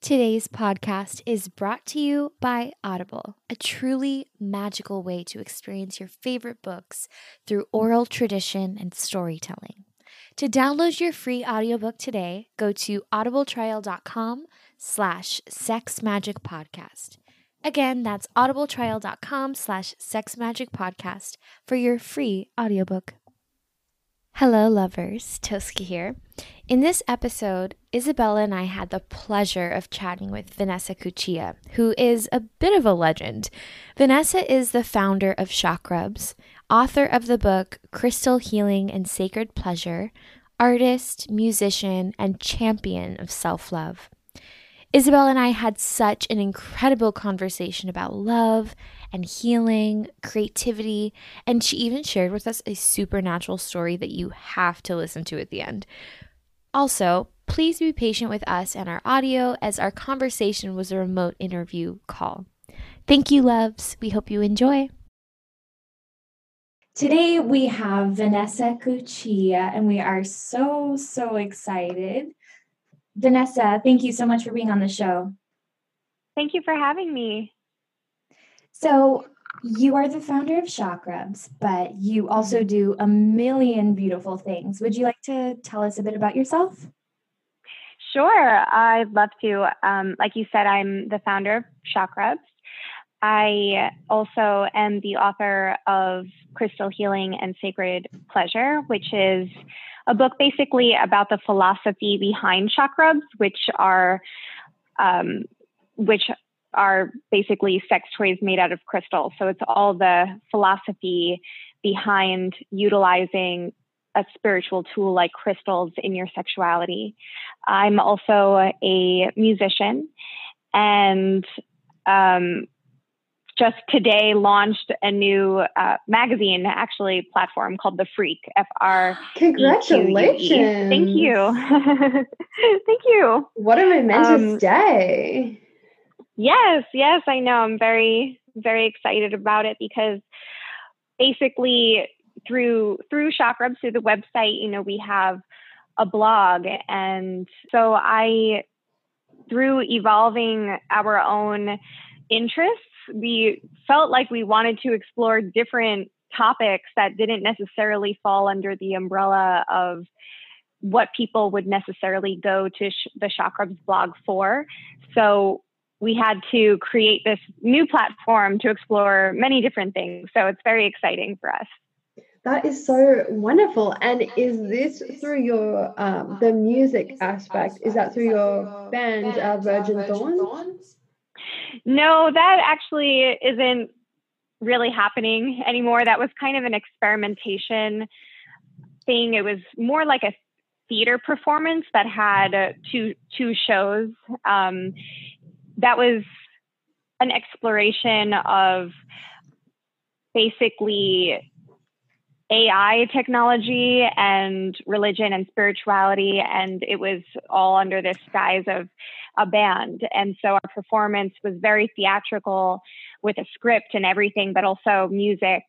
Today's podcast is brought to you by Audible, a truly magical way to experience your favorite books through oral tradition and storytelling. To download your free audiobook today, go to audibletrial.com slash sexmagicpodcast. Again, that's audibletrial.com slash sexmagicpodcast for your free audiobook. Hello, lovers. Tosca here. In this episode, Isabella and I had the pleasure of chatting with Vanessa Cuccia, who is a bit of a legend. Vanessa is the founder of Chakrubs, author of the book Crystal Healing and Sacred Pleasure, artist, musician, and champion of self love. Isabel and I had such an incredible conversation about love and healing, creativity, and she even shared with us a supernatural story that you have to listen to at the end. Also, please be patient with us and our audio as our conversation was a remote interview call. Thank you, loves. We hope you enjoy. Today we have Vanessa Cuccia, and we are so, so excited Vanessa, thank you so much for being on the show. Thank you for having me. So, you are the founder of Chakrubs, but you also mm-hmm. do a million beautiful things. Would you like to tell us a bit about yourself? Sure, I'd love to. Um, like you said, I'm the founder of Chakrubs. I also am the author of Crystal Healing and Sacred Pleasure, which is a book basically about the philosophy behind chakrubs, which are um, which are basically sex toys made out of crystal. So it's all the philosophy behind utilizing a spiritual tool like crystals in your sexuality. I'm also a musician and um, just today launched a new uh, magazine, actually, platform called The Freak. F R. Congratulations! Thank you. Thank you. What a momentous um, day. Yes, yes, I know. I'm very, very excited about it because basically through through Chakrubs through the website, you know, we have a blog, and so I through evolving our own interests we felt like we wanted to explore different topics that didn't necessarily fall under the umbrella of what people would necessarily go to sh- the Chakrubs blog for. So we had to create this new platform to explore many different things. So it's very exciting for us. That is so wonderful. And is this through your um, the music aspect? Is that through your band, uh, Virgin Thorns? No, that actually isn't really happening anymore. That was kind of an experimentation thing. It was more like a theater performance that had two two shows. Um, that was an exploration of basically AI technology and religion and spirituality, and it was all under this guise of a band. And so our performance was very theatrical with a script and everything, but also music.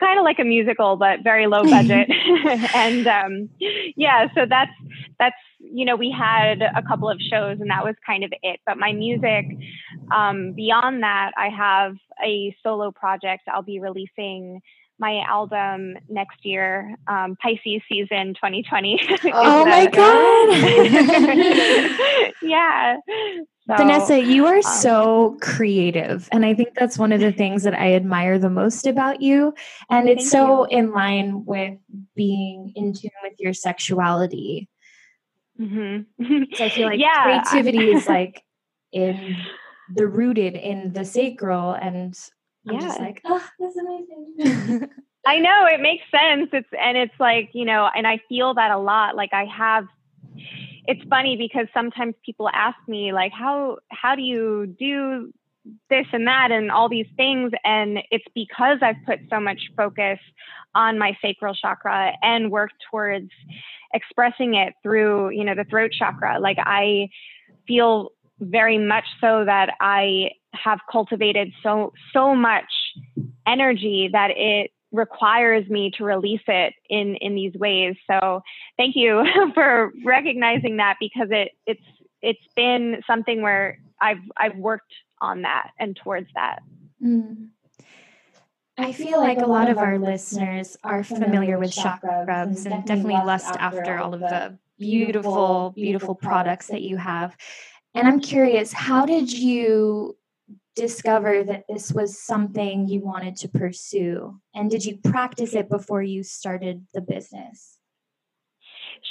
kind of like a musical, but very low budget. and um, yeah, so that's that's you know we had a couple of shows, and that was kind of it. But my music, um, beyond that, I have a solo project I'll be releasing my album next year, um, Pisces season 2020. oh my God. yeah. So, Vanessa, you are um, so creative. And I think that's one of the things that I admire the most about you. And it's so you. in line with being in tune with your sexuality. Mm-hmm. so I feel like yeah, creativity is like in the rooted in the sacral and I'm yeah. just like, oh, that's amazing. I know it makes sense. It's and it's like, you know, and I feel that a lot. Like I have it's funny because sometimes people ask me like how how do you do this and that and all these things? And it's because I've put so much focus on my sacral chakra and worked towards expressing it through you know the throat chakra. Like I feel very much so that I have cultivated so so much energy that it requires me to release it in in these ways so thank you for recognizing that because it it's it's been something where i've i've worked on that and towards that mm. I feel like a lot of our listeners are familiar with Chakrubs and definitely lust after all of the beautiful, beautiful products that you have. And I'm curious, how did you discover that this was something you wanted to pursue? And did you practice it before you started the business?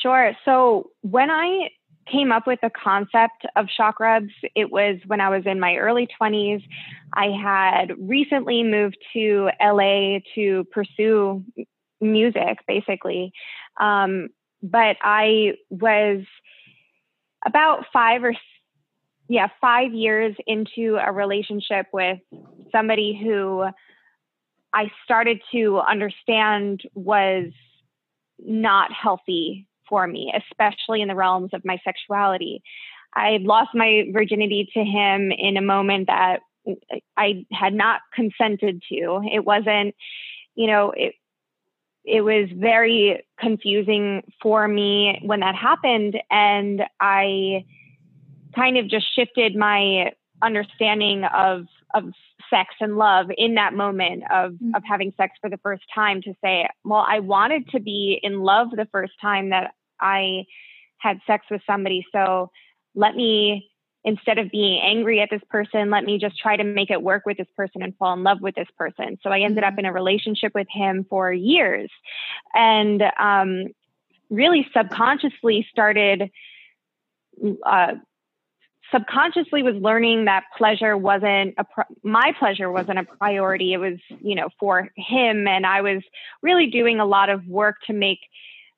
Sure. So when I came up with the concept of Chakrubs, it was when I was in my early 20s. I had recently moved to LA to pursue music, basically. Um, but I was about five or yeah, five years into a relationship with somebody who I started to understand was not healthy for me, especially in the realms of my sexuality. I lost my virginity to him in a moment that I had not consented to. It wasn't, you know, it, it was very confusing for me when that happened. And I, kind of just shifted my understanding of of sex and love in that moment of mm-hmm. of having sex for the first time to say, well, I wanted to be in love the first time that I had sex with somebody. So let me instead of being angry at this person, let me just try to make it work with this person and fall in love with this person. So I ended mm-hmm. up in a relationship with him for years and um, really subconsciously started uh, subconsciously was learning that pleasure wasn't a my pleasure wasn't a priority. It was you know for him and i was really doing a lot of work to make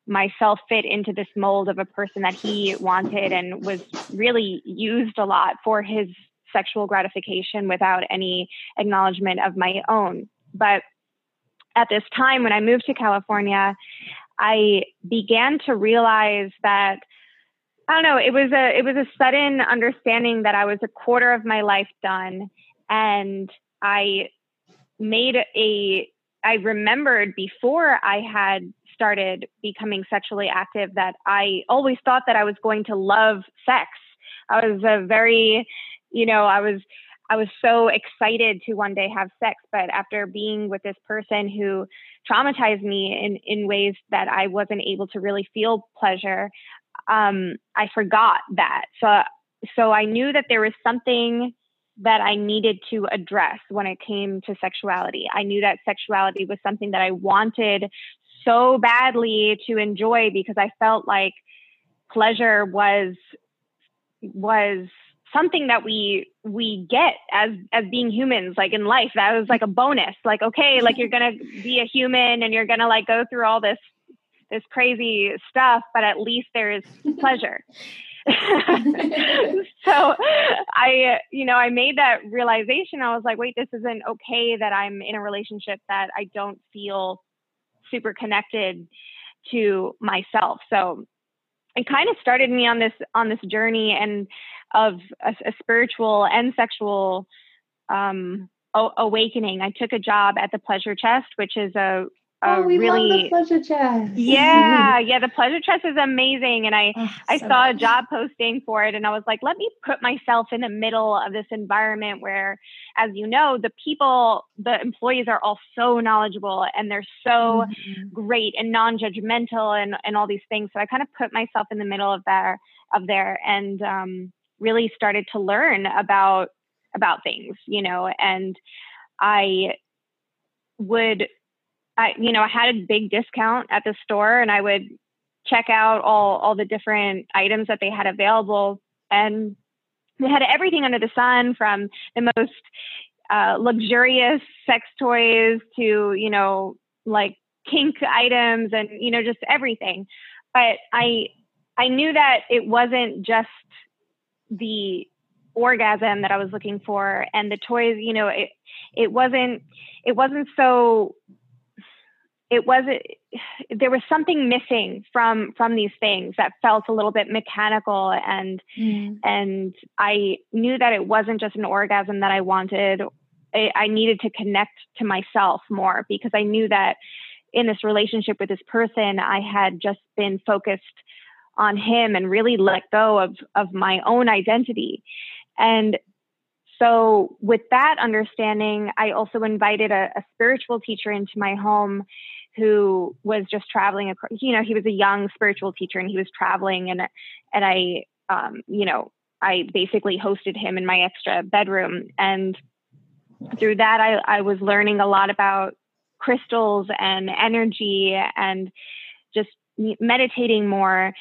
myself fit into this mold of a person that he wanted and was really used a lot for his sexual gratification without any acknowledgement of my own. But at this time when i moved to california i began to realize that I don't know. It was a it was a sudden understanding that I was a quarter of my life done, and I made a. I remembered before I had started becoming sexually active that I always thought that I was going to love sex. I was a very, you know, I was I was so excited to one day have sex, but after being with this person who traumatized me in in ways that I wasn't able to really feel pleasure, um, I forgot that. So, so I knew that there was something that I needed to address when it came to sexuality. I knew that sexuality was something that I wanted so badly to enjoy because I felt like pleasure was was something that we we get as as being humans like in life that was like a bonus like okay like you're gonna be a human and you're gonna like go through all this this crazy stuff, but at least there's pleasure. so I, you know, I made that realization. I was like, wait, this isn't okay that I'm in a relationship that I don't feel super connected to myself. So it kind of started me on this on this journey and of a, a spiritual and sexual um, awakening. I took a job at the Pleasure Chest, which is a oh, we really love the pleasure chest. Yeah, yeah, the pleasure chest is amazing. And I oh, I so saw a job posting for it and I was like, let me put myself in the middle of this environment where, as you know, the people, the employees are all so knowledgeable and they're so mm-hmm. great and non-judgmental and, and all these things. So I kind of put myself in the middle of there of there and um, really started to learn about about things, you know, and I would I, you know, I had a big discount at the store and I would check out all, all the different items that they had available. And they had everything under the sun from the most uh, luxurious sex toys to, you know, like kink items and, you know, just everything. But I, I knew that it wasn't just the orgasm that I was looking for and the toys, you know, it it wasn't it wasn't so it wasn't there was something missing from from these things that felt a little bit mechanical and mm. and I knew that it wasn't just an orgasm that I wanted I, I needed to connect to myself more because I knew that in this relationship with this person I had just been focused on him and really let go of of my own identity and so, with that understanding, I also invited a, a, spiritual teacher into my home who was just traveling across, you know, he was a young spiritual teacher and he was traveling and, and I, um, you know, I basically hosted him in my extra bedroom. And through that, I, I was learning a lot about crystals and energy and just meditating more.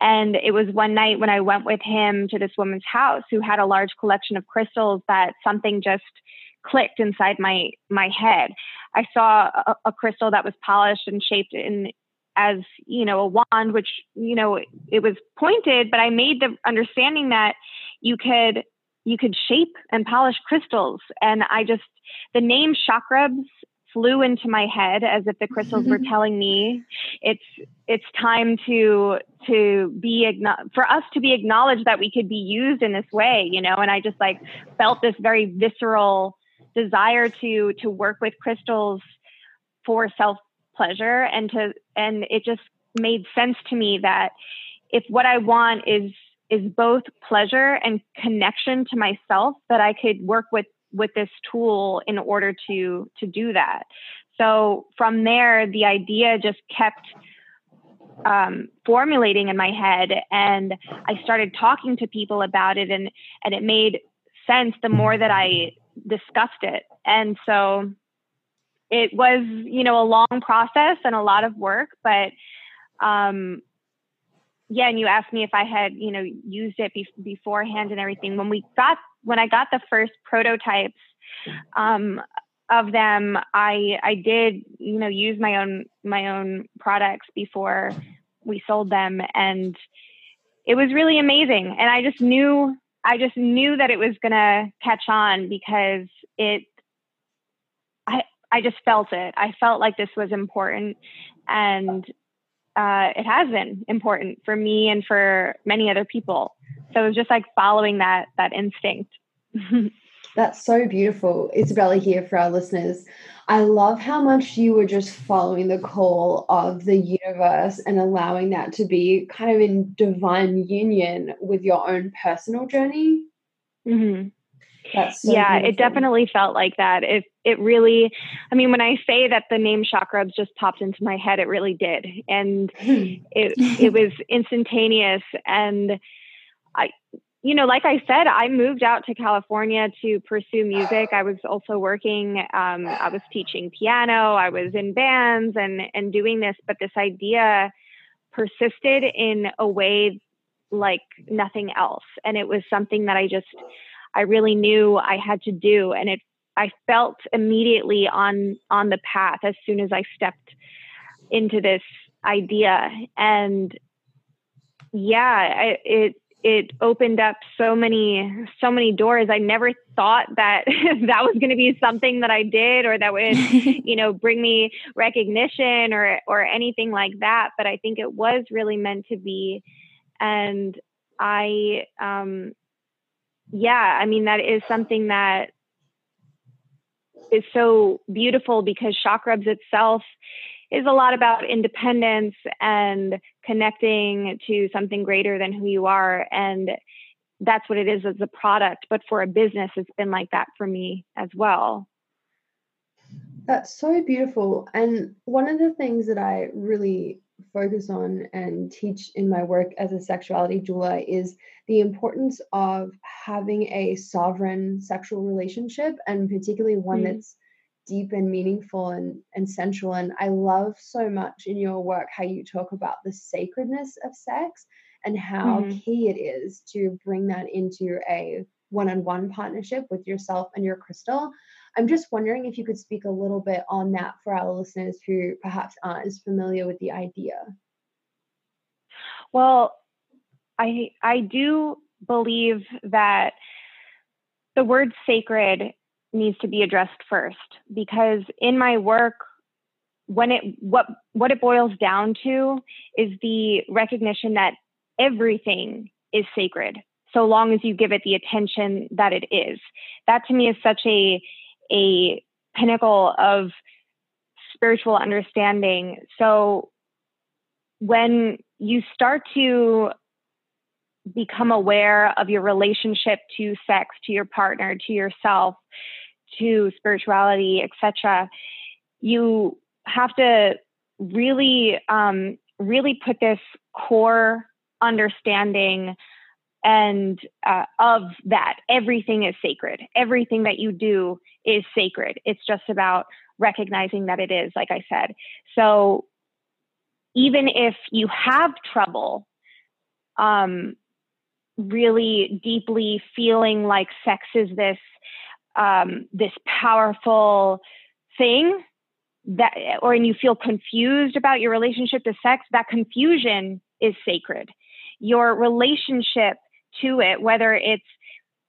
And it was one night when I went with him to this woman's house who had a large collection of crystals that something just clicked inside my my head. I saw a, a crystal that was polished and shaped in as you know a wand, which you know it was pointed, but I made the understanding that you could you could shape and polish crystals, and I just the name chakrubs flew into my head as if the crystals were telling me it's it's time to to be for us to be acknowledged that we could be used in this way you know and i just like felt this very visceral desire to to work with crystals for self pleasure and to and it just made sense to me that if what I want is is both pleasure and connection to myself that I could work with with this tool in order to to do that. So from there the idea just kept um, formulating in my head and I started talking to people about it and and it made sense the more that I discussed it. And so it was, you know, a long process and a lot of work, but um, yeah, and you asked me if I had, you know, used it be- beforehand and everything. When we got, when I got the first prototypes um, of them, I I did, you know, use my own my own products before we sold them, and it was really amazing. And I just knew I just knew that it was going to catch on because it, I, I just felt it. I felt like this was important and uh, it has been important for me and for many other people. So it was just like following that, that instinct. That's so beautiful. Isabella here for our listeners. I love how much you were just following the call of the universe and allowing that to be kind of in divine union with your own personal journey. Mm-hmm. That's so yeah, beautiful. it definitely felt like that. It it really, I mean, when I say that the name Chakrubs just popped into my head, it really did, and it it was instantaneous. And you know, like I said, I moved out to California to pursue music. I was also working, um, I was teaching piano, I was in bands and, and doing this, but this idea persisted in a way like nothing else. And it was something that I just, I really knew I had to do. And it, I felt immediately on, on the path as soon as I stepped into this idea. And yeah, I, it, it opened up so many so many doors. I never thought that that was going to be something that i did or that would you know bring me recognition or or anything like that but i think it was really meant to be. And i um yeah i mean that is something that is so beautiful because chakrubs itself is a lot about independence and connecting to something greater than who you are. And that's what it is as a product. But for a business, it's been like that for me as well. That's so beautiful. And one of the things that I really focus on and teach in my work as a sexuality doula is the importance of having a sovereign sexual relationship and particularly one mm-hmm. that's deep and meaningful and, and central. And I love so much in your work how you talk about the sacredness of sex and how mm-hmm. key it is to bring that into a one on one partnership with yourself and your crystal. I'm just wondering if you could speak a little bit on that for our listeners who perhaps aren't as familiar with the idea. Well, I I do believe that the word sacred needs to be addressed first. Because in my work when it what what it boils down to is the recognition that everything is sacred so long as you give it the attention that it is. That to me is such a a pinnacle of spiritual understanding. So when you start to become aware of your relationship to sex to your partner to yourself to spirituality etc you have to really um, really put this core understanding and uh, of that everything is sacred. Everything that you do is sacred. It's just about recognizing that it is like i said. So even if you have trouble um, really deeply feeling like sex is this um, this powerful thing that or and you feel confused about your relationship to sex that confusion is sacred. Your relationship to it whether it's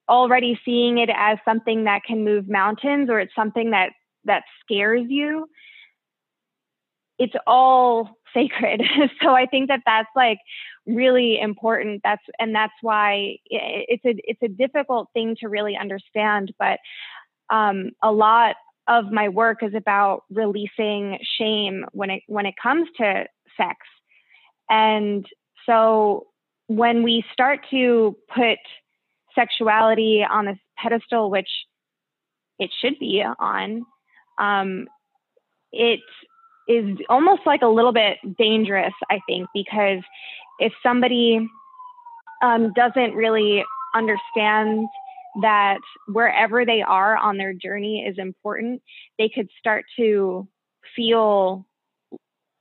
already seeing it as something that can move mountains or it's something that that scares you it's all sacred. So i think that that's like really important. That's and that's why it's a it's a difficult thing to really understand but um, a lot of my work is about releasing shame when it when it comes to sex. And so when we start to put sexuality on this pedestal which it should be on um, it is almost like a little bit dangerous i think because if somebody um, doesn't really understand that wherever they are on their journey is important, they could start to feel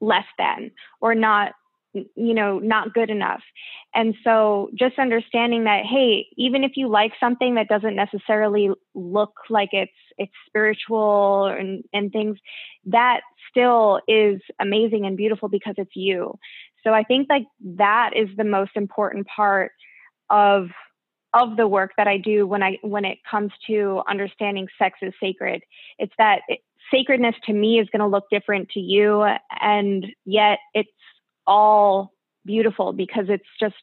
less than or not you know not good enough and so just understanding that hey even if you like something that doesn't necessarily look like it's it's spiritual and and things that still is amazing and beautiful because it's you so i think like that is the most important part of of the work that I do when I when it comes to understanding sex is sacred. It's that it, sacredness to me is going to look different to you, and yet it's all beautiful because it's just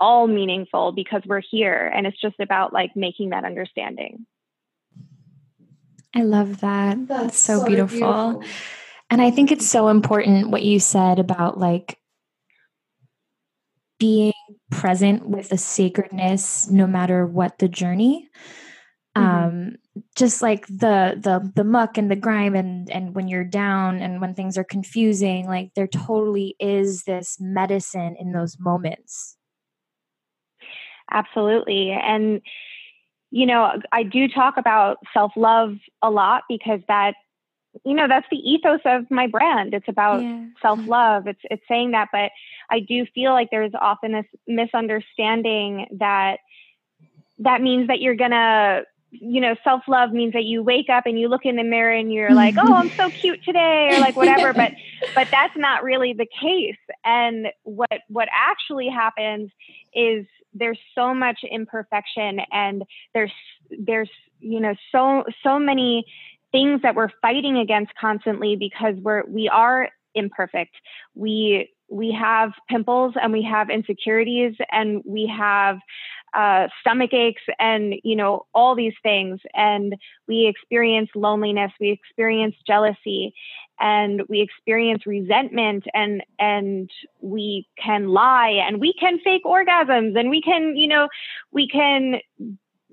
all meaningful because we're here, and it's just about like making that understanding. I love that. That's, That's so, so beautiful. beautiful. And I think it's so important what you said about like being present with the sacredness no matter what the journey mm-hmm. um just like the the the muck and the grime and and when you're down and when things are confusing like there totally is this medicine in those moments. Absolutely. And you know i do talk about self love a lot because that you know that's the ethos of my brand. It's about yeah. self-love. It's it's saying that but i do feel like there's often this misunderstanding that that means that you're gonna you know self-love means that you wake up and you look in the mirror and you're like oh i'm so cute today or like whatever but but that's not really the case and what what actually happens is there's so much imperfection and there's there's you know so so many things that we're fighting against constantly because we're we are imperfect. We we have pimples and we have insecurities and we have uh, stomach aches and you know all these things. And we experience loneliness we experience jealousy and we experience resentment and and we can lie and we can fake orgasms and we can you know we can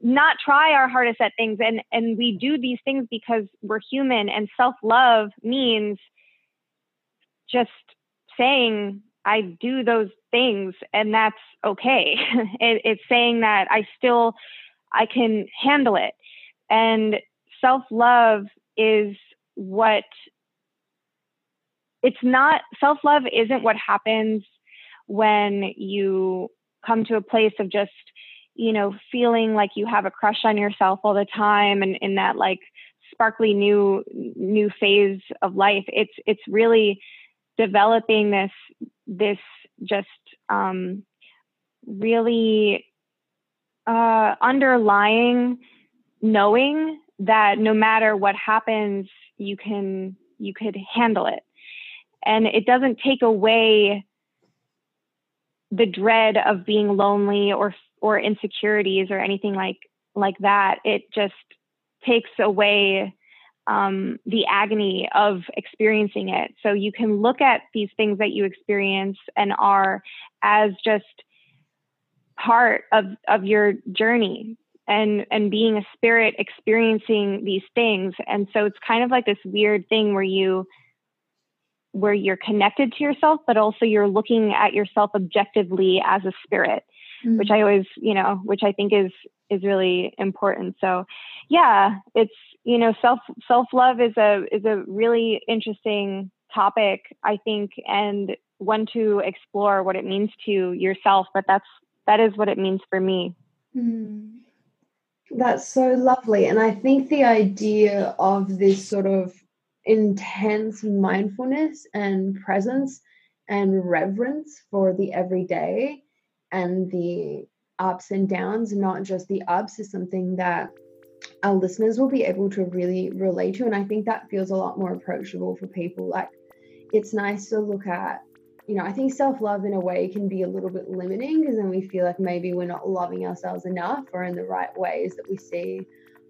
not try our hardest at things. And and we do these things because we're human and self-love means just saying i do those things and that's okay it, it's saying that i still i can handle it and self-love is what it's not self-love isn't what happens when you come to a place of just you know, feeling like you have a crush on yourself all the time and in that like sparkly new new phase of life. It's it's really developing this this just um really uh, underlying knowing that no matter what happens, you can you could handle it, and it doesn't take away the dread of being lonely or or insecurities or anything like like that. It just takes away um, the agony of experiencing it. So you can look at these things that you experience and are as just part of of your journey and and being a spirit experiencing these things. And so it's kind of like this weird thing where you where you're connected to yourself but also you're looking at yourself objectively as a spirit mm-hmm. which i always you know which i think is is really important. So yeah it's you know self self love is a is a really interesting topic i think. And one to explore what it means to yourself but that's that is what it means for me. Mm. That's so lovely. And I think the idea of this sort of intense mindfulness and presence and reverence for the everyday and the ups and downs, not just the ups, is something that our listeners will be able to really relate to. And I think that feels a lot more approachable for people. Like, it's nice to look at you know, I think self love in a way can be a little bit limiting because then we feel like maybe we're not loving ourselves enough or in the right ways that we see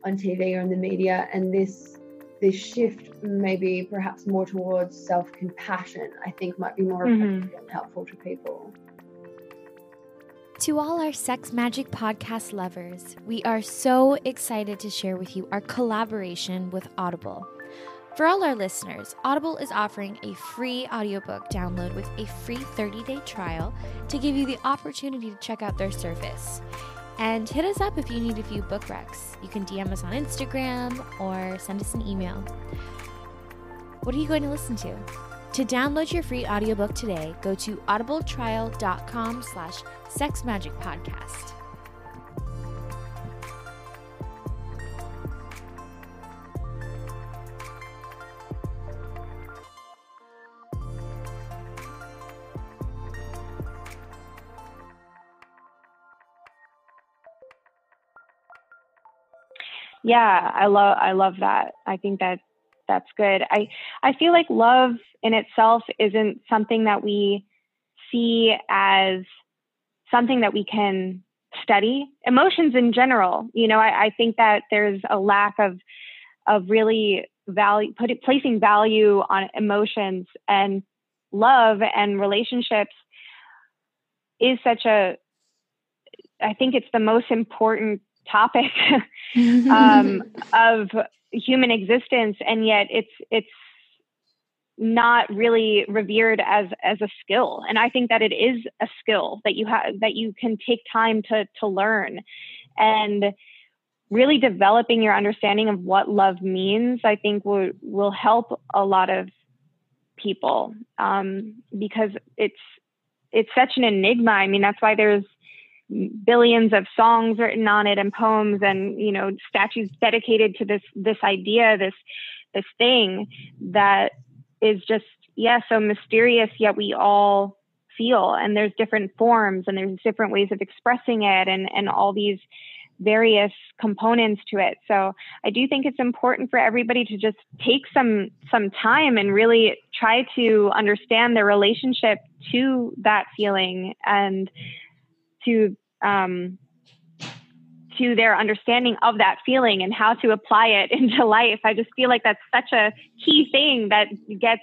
on TV or in the media. And this this shift, maybe perhaps more towards self compassion, I think might be more mm-hmm. and helpful to people. To all our Sex Magic podcast lovers, we are so excited to share with you our collaboration with Audible. For all our listeners, Audible is offering a free audiobook download with a free 30 day trial to give you the opportunity to check out their service. And hit us up if you need a few book recs. You can DM us on Instagram or send us an email. What are you going to listen to? To download your free audiobook today, go to audibletrial.com slash sexmagicpodcast. Yeah i love i love that. I think that that's good. I i feel like love in itself isn't something that we see as something that we can study. Emotions in general you know i, I think that there's a lack of of really value put it, placing value on emotions and love and relationships is such a i think it's the most important topic um, of human existence, and yet it's it's not really revered as as a skill. And I think that it is a skill that you have that you can take time to to learn, and really developing your understanding of what love means. I think will will help a lot of people um, because it's it's such an enigma. I mean, that's why there's billions of songs written on it and poems and you know statues dedicated to this this idea this this thing that is just yeah so mysterious yet we all feel. And there's different forms and there's different ways of expressing it and and all these various components to it. So i do think it's important for everybody to just take some some time and really try to understand their relationship to that feeling and to um, to their understanding of that feeling and how to apply it into life. I just feel like that's such a key thing that gets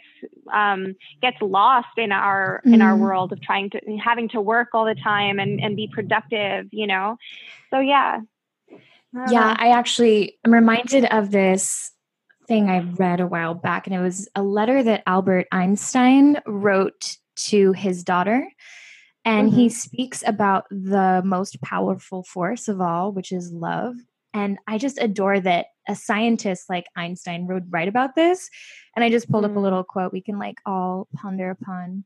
um, gets lost in our mm. in our mm-hmm. world of trying to having to work all the time and and be productive. You know, so yeah. Yeah, I actually am reminded of this thing I read a while back, and it was a letter that Albert Einstein wrote to his daughter and mm-hmm. he speaks about the most powerful force of all, which is love. And I just adore that a scientist like Einstein wrote right about this. And I just pulled mm-hmm. up a mm. little quote we can like all ponder upon.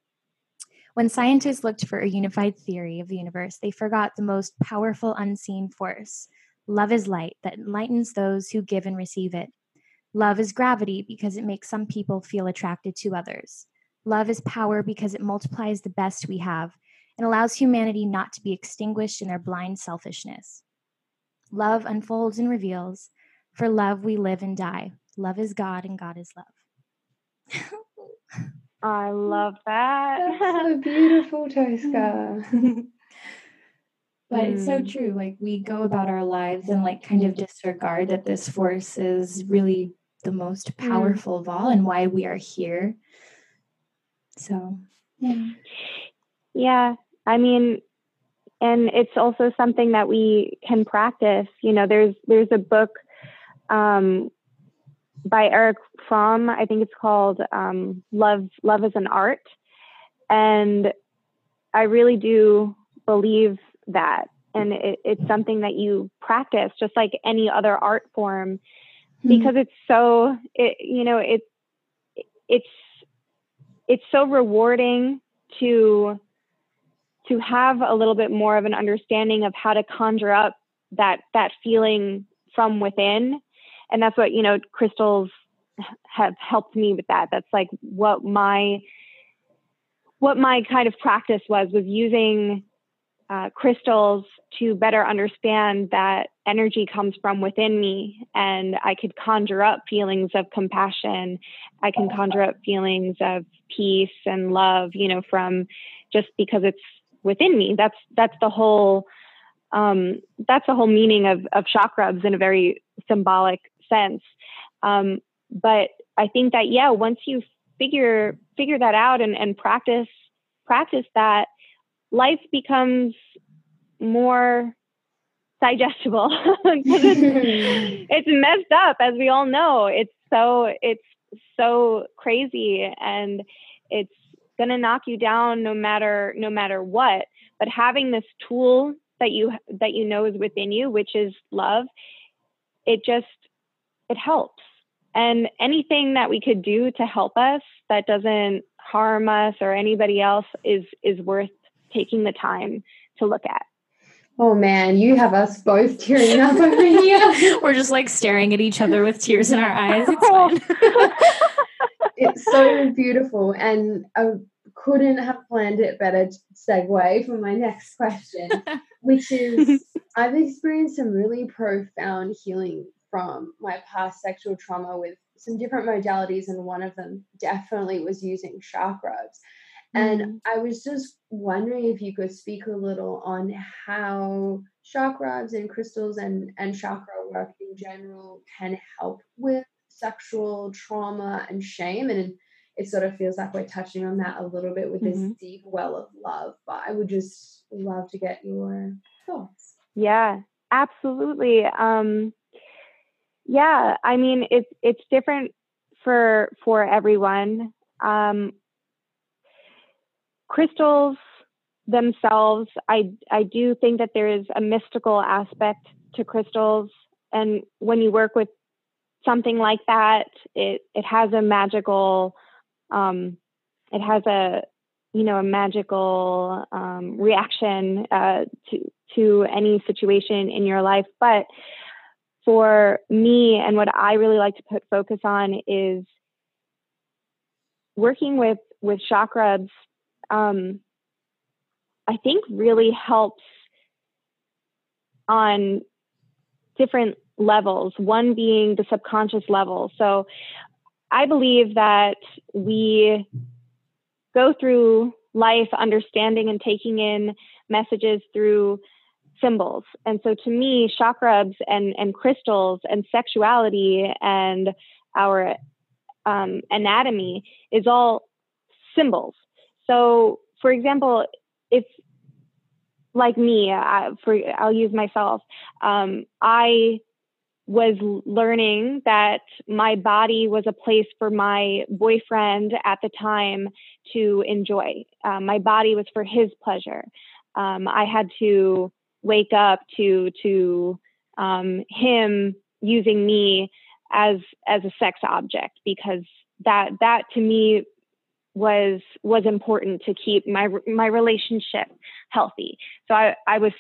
When scientists looked for a unified theory of the universe, they forgot the most powerful unseen force. Love is light that enlightens those who give and receive it. Love is gravity because it makes some people feel attracted to others. Love is power because it multiplies the best we have and allows humanity not to be extinguished in their blind selfishness. Love unfolds and reveals. For love we live and die. Love is God and God is love. I love that. That's so beautiful, Tosca. but it's so mm. true. Like we go about our lives and like kind of disregard that this force is really the most mm. powerful mm. of all and why we are here. So, yeah. Yeah. I mean, and it's also something that we can practice. You know, there's there's a book um, by Erich Fromm. I think it's called um, "Love Love is an Art," and I really do believe that, and it, it's something that you practice just like any other art form, mm-hmm. because it's so it you know it it's it's so rewarding to to have a little bit more of an understanding of how to conjure up that that feeling from within. And that's what you know crystals have helped me with that. That's like what my what my kind of practice was was using uh, crystals to better understand that energy comes from within me. And i could conjure up feelings of compassion. I can conjure up feelings of peace and love you know from just because it's within me. That's that's the whole um, that's the whole meaning of of in a very symbolic sense. Um, but I think that yeah, once you figure figure that out and, and practice practice that, life becomes more digestible it's, it's messed up as we all know it's so it's so crazy and it's going to knock you down no matter no matter what but having this tool that you that you know is within you which is love it just it helps and anything that we could do to help us that doesn't harm us or anybody else is is worth taking the time to look at Oh man, you have us both tearing up over here. We're just like staring at each other with tears in our eyes. It's fine. it's so beautiful. And I couldn't have planned it better to segue for my next question, which is I've experienced some really profound healing from my past sexual trauma with some different modalities, and one of them definitely was using Chakrubs. And mm. I was just wondering if you could speak a little on how chakras and crystals and, and chakra work in general can help with sexual trauma and shame. And it sort of feels like we're touching on that a little bit with mm-hmm. this deep well of love. But I would just love to get your thoughts. Yeah, absolutely. Um, yeah, I mean it's it's different for for everyone. Um, crystals themselves, I I do think that there is a mystical aspect to crystals, and when you work with something like that, it it has a magical um, it has a you know a magical um, reaction uh, to to any situation in your life. But for me and what i really like to put focus on is working with with chakrubs um, i think really helps on different levels one being the subconscious level so I believe that we go through life understanding and taking in messages through symbols. And so to me, chakras and, and crystals and sexuality and our um, anatomy is all symbols. So, for example, if like me, I, for I'll use myself. Um, I was learning that my body was a place for my boyfriend at the time to enjoy. Um, my body was for his pleasure. Um, I had to wake up to to um, him using me as as a sex object because that that to me was was important to keep my my relationship healthy. So I I was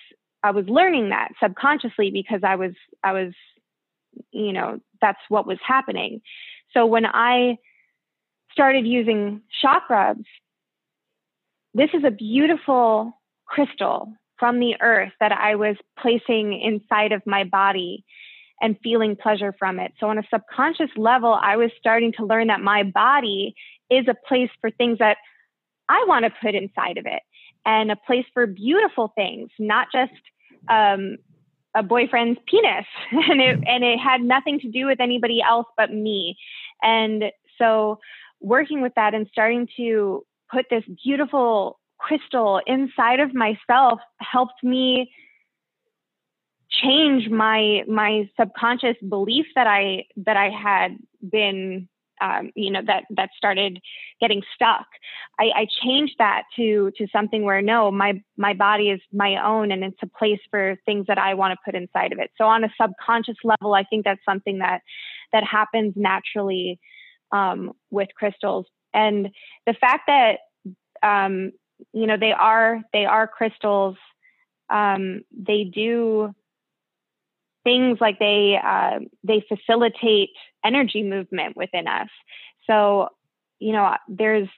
I was learning that subconsciously because I was I was you know, that's what was happening. So when I started using chakrubs, this is a beautiful crystal from the earth that I was placing inside of my body and feeling pleasure from it. So, on a subconscious level, I was starting to learn that my body is a place for things that I want to put inside of it and a place for beautiful things, not just um, a boyfriend's penis. and it, hmm. and it had nothing to do with anybody else but me. And so, working with that and starting to put this beautiful crystal inside of myself helped me change my my subconscious belief that I that I had been um, you know that that started getting stuck. I, I changed that to to something where no, my my body is my own and it's a place for things that I want to put inside of it. So on a subconscious level, I think that's something that that happens naturally um, with crystals. And the fact that um, you know they are they are crystals, um, they do things like they uh, they facilitate energy movement within us. So you know there's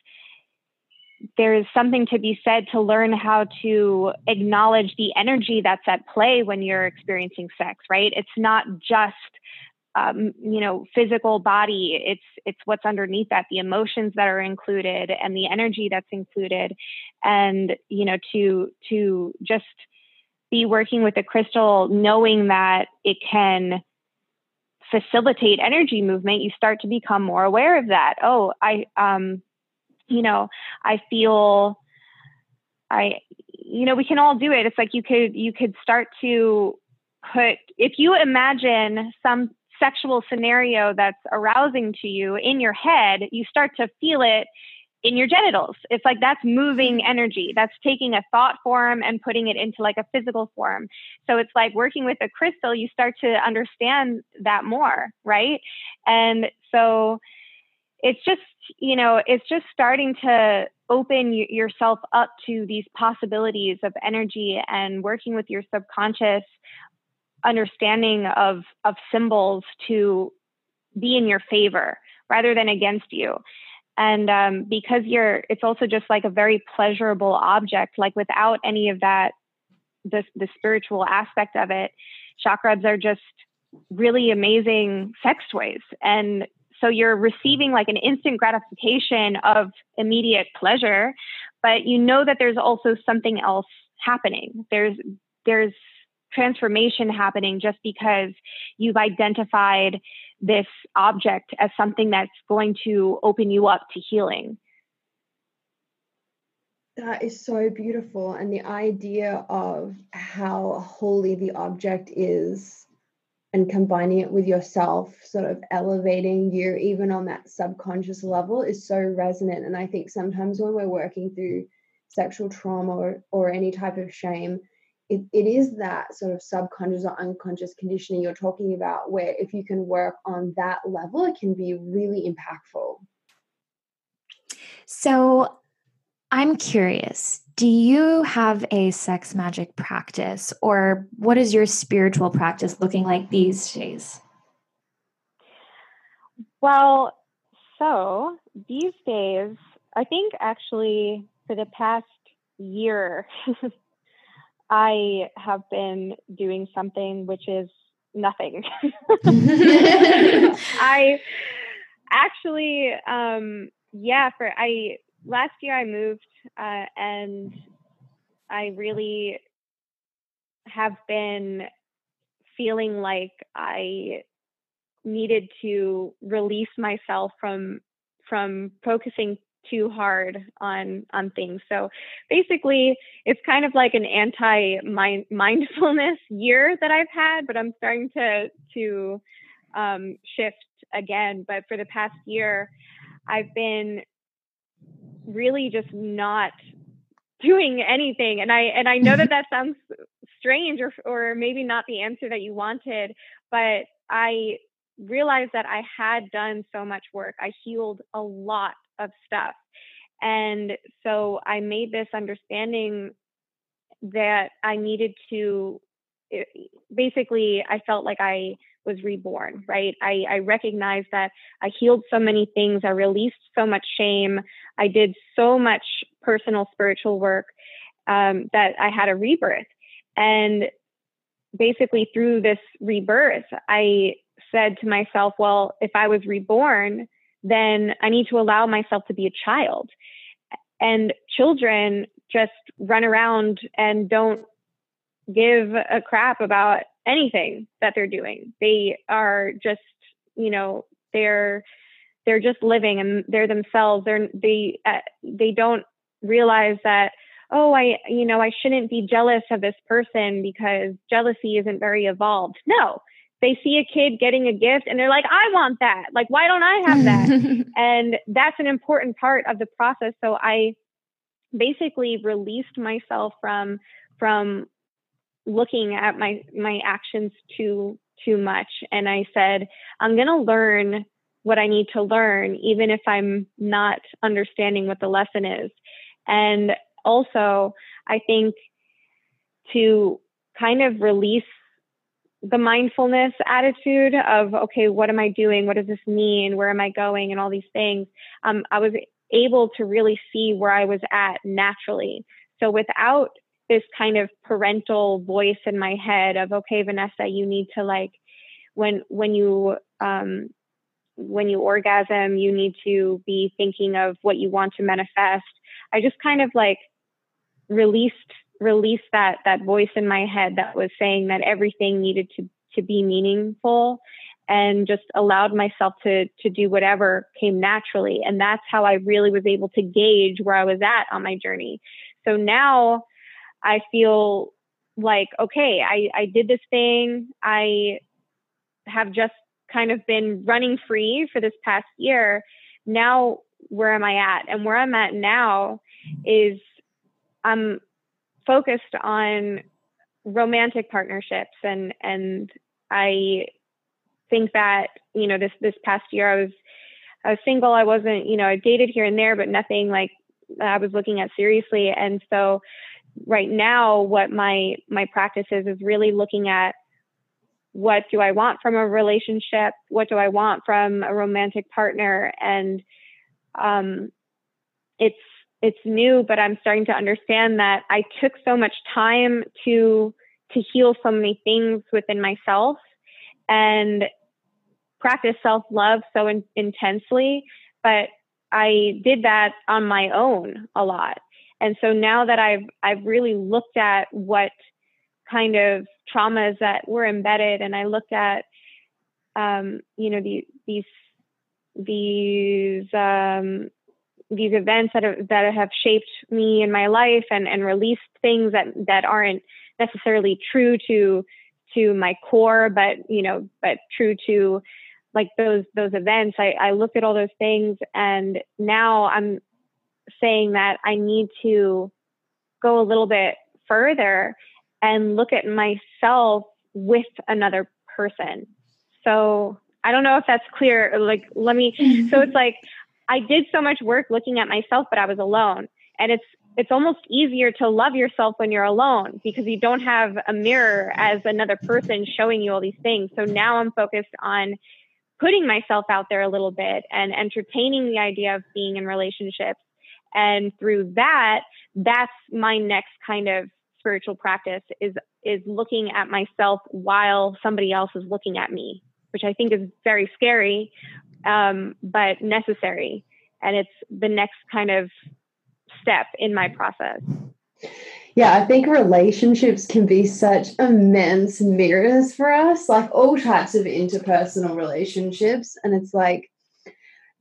there's something to be said to learn how to acknowledge the energy that's at play when you're experiencing sex right? It's not just um, you know physical body. It's it's what's underneath that the emotions that are included and the energy that's included. And you know to to just be working with a crystal knowing that it can facilitate energy movement you start to become more aware of that. Oh i um you know i feel i you know we can all do it. It's like you could you could start to put if you imagine some sexual scenario that's arousing to you in your head, you start to feel it in your genitals. It's like that's moving mm-hmm. energy. That's taking a thought form and putting it into like a physical form. So it's like working with a crystal, you start to understand that more, right? And so it's just, you know, it's just starting to open yourself up to these possibilities of energy and working with your subconscious understanding of of symbols to be in your favor rather than against you and um, because you're it's also just like a very pleasurable object like without any of that the, the spiritual aspect of it chakrubs are just really amazing sex toys. And so you're receiving like an instant gratification of immediate pleasure but you know that there's also something else happening. There's there's transformation happening just because you've identified this object as something that's going to open you up to healing. That is so beautiful. And the idea of how holy the object is and combining it with yourself, sort of elevating you even on that subconscious level, is so resonant. And I think sometimes when we're working through sexual trauma or, or any type of shame, it, it is that sort of subconscious or unconscious conditioning you're talking about where if you can work on that level it can be really impactful. So i'm curious do you have a sex magic practice or what is your spiritual practice looking like these days? Well so these days i think actually for the past year I have been doing something which is nothing. I actually, um, yeah, for I last year I moved uh, and I really have been feeling like I needed to release myself from from focusing too hard on on things. So basically, it's kind of like an anti mindfulness year that I've had, but I'm starting to to um, shift again. But for the past year, I've been really just not doing anything and i and i know that that sounds strange or or maybe not the answer that you wanted but i realized that i had done so much work i healed a lot of stuff. And so I made this understanding that I needed to eh, basically, I felt like I was reborn, right? I, I recognized that I healed so many things. I released so much shame. I did so much personal spiritual work. um, that I had a rebirth. And basically, through this rebirth, I said to myself, well, if I was reborn, then I need to allow myself to be a child. And children just run around and don't give a crap about anything that they're doing. They are just, you know, they're they're just living and they're themselves. They're they uh, they don't realize that oh I you know I shouldn't be jealous of this person because jealousy isn't very evolved. No. They see a kid getting a gift and they're like, I want that. Like, why don't I have that? and that's an important part of the process. So I basically released myself from from looking at my my actions too too much and i said i'm going to learn what i need to learn even if i'm not understanding what the lesson is and also i think to kind of release the mindfulness attitude of okay what am i doing? What does this mean? Where am i going? And all these things. Um, i was able to really see where i was at naturally. So without this kind of parental voice in my head of okay vanessa you need to like when when you um when you orgasm you need to be thinking of what you want to manifest. I just kind of like released released that that voice in my head that was saying that everything needed to to be meaningful and just allowed myself to to do whatever came naturally and that's how I really was able to gauge where I was at on my journey so now I feel like, okay, I, I did this thing. I have just kind of been running free for this past year. Now, where am I at? And where I'm at now is I'm focused on romantic partnerships and and I think that you know this this past year I was I was single I wasn't you know I dated here and there but nothing like I was looking at seriously and so right now what my my practice is is really looking at what do I want from a relationship? What do I want from a romantic partner? And um, it's it's new, but I'm starting to understand that I took so much time to to heal so many things within myself and practice self love so in, intensely. But I did that on my own a lot. And so now that I've I've really looked at what kind of traumas that were embedded, and I looked at um, you know the, these these um, these events that have, that have shaped me in my life and and released things that that aren't necessarily true to to my core, but you know, but true to like those those events. I, I looked at all those things, and now I'm saying that I need to go a little bit further and look at myself with another person. So I don't know if that's clear. Like, let me, so it's like, I did so much work looking at myself, but I was alone. And it's, it's almost easier to love yourself when you're alone because you don't have a mirror as another person showing you all these things. So now I'm focused on putting myself out there a little bit and entertaining the idea of being in relationships and through that that's my next kind of spiritual practice is is looking at myself while somebody else is looking at me which i think is very scary um, but necessary. And it's the next kind of step in my process. Yeah, I think relationships can be such immense mirrors for us, like all types of interpersonal relationships. And it's like,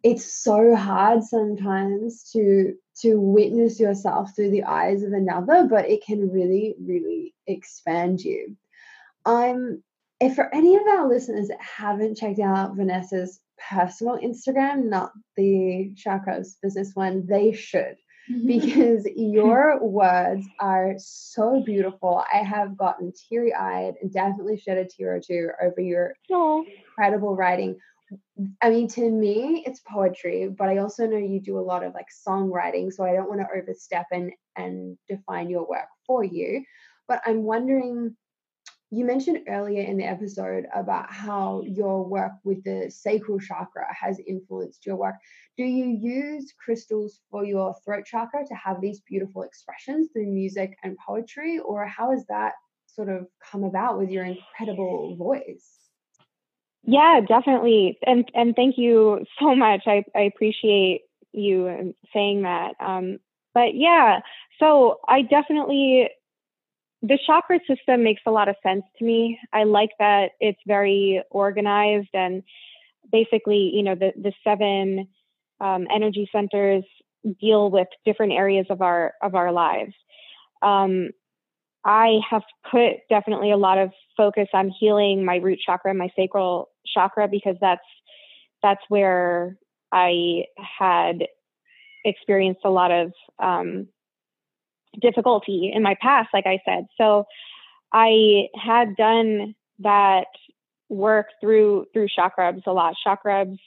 it's so hard sometimes to to witness yourself through the eyes of another but it can really really expand you. I'm if for any of our listeners that haven't checked out vanessa's personal instagram not the Chakrubs business one they should mm-hmm. because your words are so beautiful i have gotten teary-eyed and definitely shed a tear or two over your Aww. incredible writing I mean, to me, it's poetry, but I also know you do a lot of like songwriting, so I don't want to overstep and and define your work for you. But I'm wondering, you mentioned earlier in the episode about how your work with the sacral chakra has influenced your work. Do you use crystals for your throat chakra to have these beautiful expressions through music and poetry, or how has that sort of come about with your incredible voice? Yeah, definitely. And and thank you so much. I, I appreciate you saying that. Um, but yeah, so I definitely the chakra system makes a lot of sense to me. I like that it's very organized and basically, you know, the the seven um, energy centers deal with different areas of our of our lives. Um, I have put definitely a lot of focus on healing my root chakra and my sacral chakra because that's that's where I had experienced a lot of um, difficulty in my past, like I said. So I had done that work through through chakrubs a lot. Chakrubs,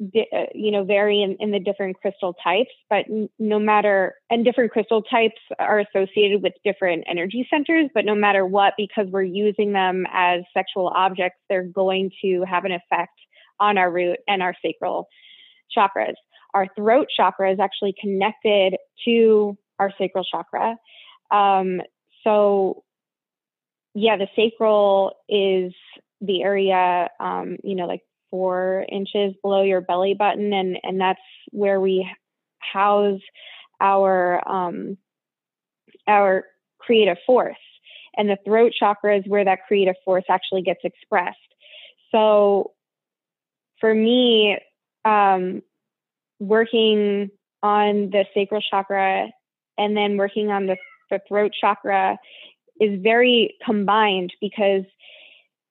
uh, you know, vary in, in the different crystal types, but no matter and different crystal types are associated with different energy centers. But no matter what, because we're using them as sexual objects, they're going to have an effect on our root and our sacral chakras. Our throat chakra is actually connected to our sacral chakra. Um, so, yeah, the sacral is the area, um, you know, like four inches below your belly button, and and that's where we house our um, our creative force. And the throat chakra is where that creative force actually gets expressed. So, for me, um, working on the sacral chakra and then working on the, the throat chakra is very combined because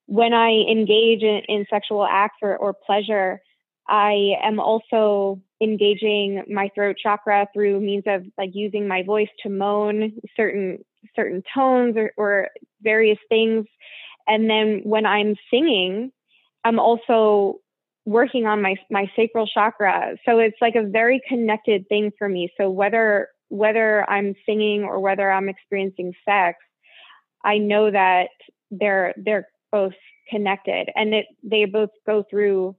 when I engage in, in sexual acts or, or pleasure, I am also engaging my throat chakra through means of like using my voice to moan certain certain tones or, or various things. And then when I'm singing, I'm also working on my my sacral chakra. So it's like a very connected thing for me. So whether whether I'm singing or whether I'm experiencing sex, I know that they're they're both connected and it they both go through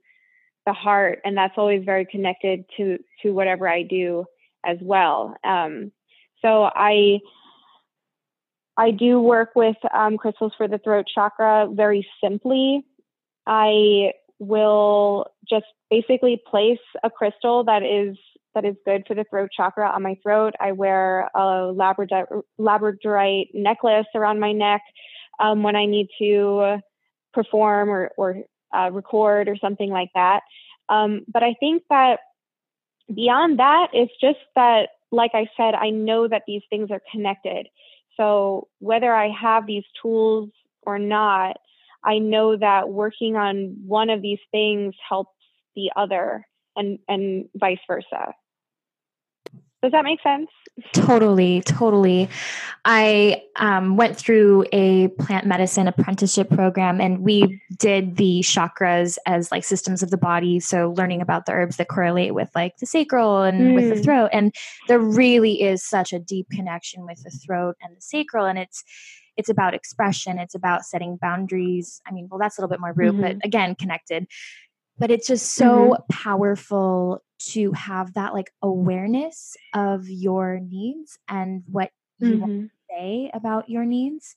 the heart and that's always very connected to to whatever I do as well. Um, so I I do work with um, crystals for the throat chakra very simply. I will just basically place a crystal that is that is good for the throat chakra on my throat. I wear a labradorite, labradorite necklace around my neck um, when I need to perform or, or uh, record or something like that. Um, but I think that beyond that, it's just that, like I said, I know that these things are connected. So whether I have these tools or not, I know that working on one of these things helps the other and and vice versa. Does that make sense? Totally, totally. I um, went through a plant medicine apprenticeship program and we did the chakras as like systems of the body. So, learning about the herbs that correlate with like the sacral and mm. with the hmm. throat. And there really is such a deep connection with the throat and the sacral. And it's, it's about expression, it's about setting boundaries. I mean, well, that's a little bit more root, mm-hmm. but again, connected but it's just so mm-hmm. powerful to have that like awareness of your needs and what you mm-hmm. want to say about your needs